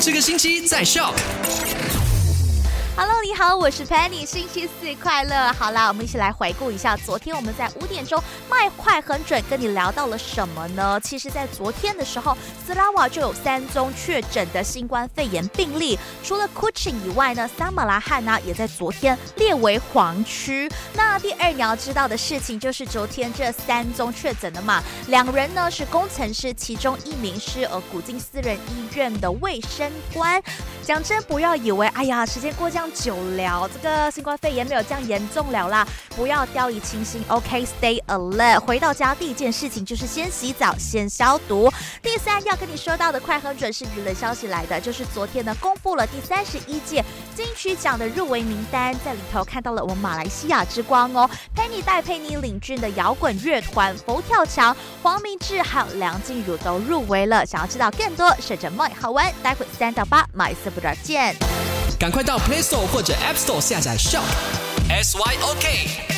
这个星期在笑。Hello，你好，我是 Penny，星期四快乐。好啦，我们一起来回顾一下昨天我们在五点钟卖快很准，跟你聊到了什么呢？其实，在昨天的时候，斯拉瓦就有三宗确诊的新冠肺炎病例，除了 Kuching 以外呢，萨马拉汉呢也在昨天列为黄区。那第二你要知道的事情就是，昨天这三宗确诊的嘛，两人呢是工程师，其中一名是呃古今私人医院的卫生官。讲真，不要以为哎呀，时间过这样。久了，这个新冠肺炎没有这样严重了啦，不要掉以轻心。OK，stay alert。回到家第一件事情就是先洗澡，先消毒。第三要跟你说到的快很准是娱乐消息来的，就是昨天呢公布了第三十一届金曲奖的入围名单，在里头看到了我们马来西亚之光哦，佩妮戴佩妮领军的摇滚乐团佛跳墙、黄明志还有梁静茹都入围了。想要知道更多，守着 My 好玩，待会三到八 My Super 见。赶快到 Play Store 或者 App Store 下载 Shop S Y O K。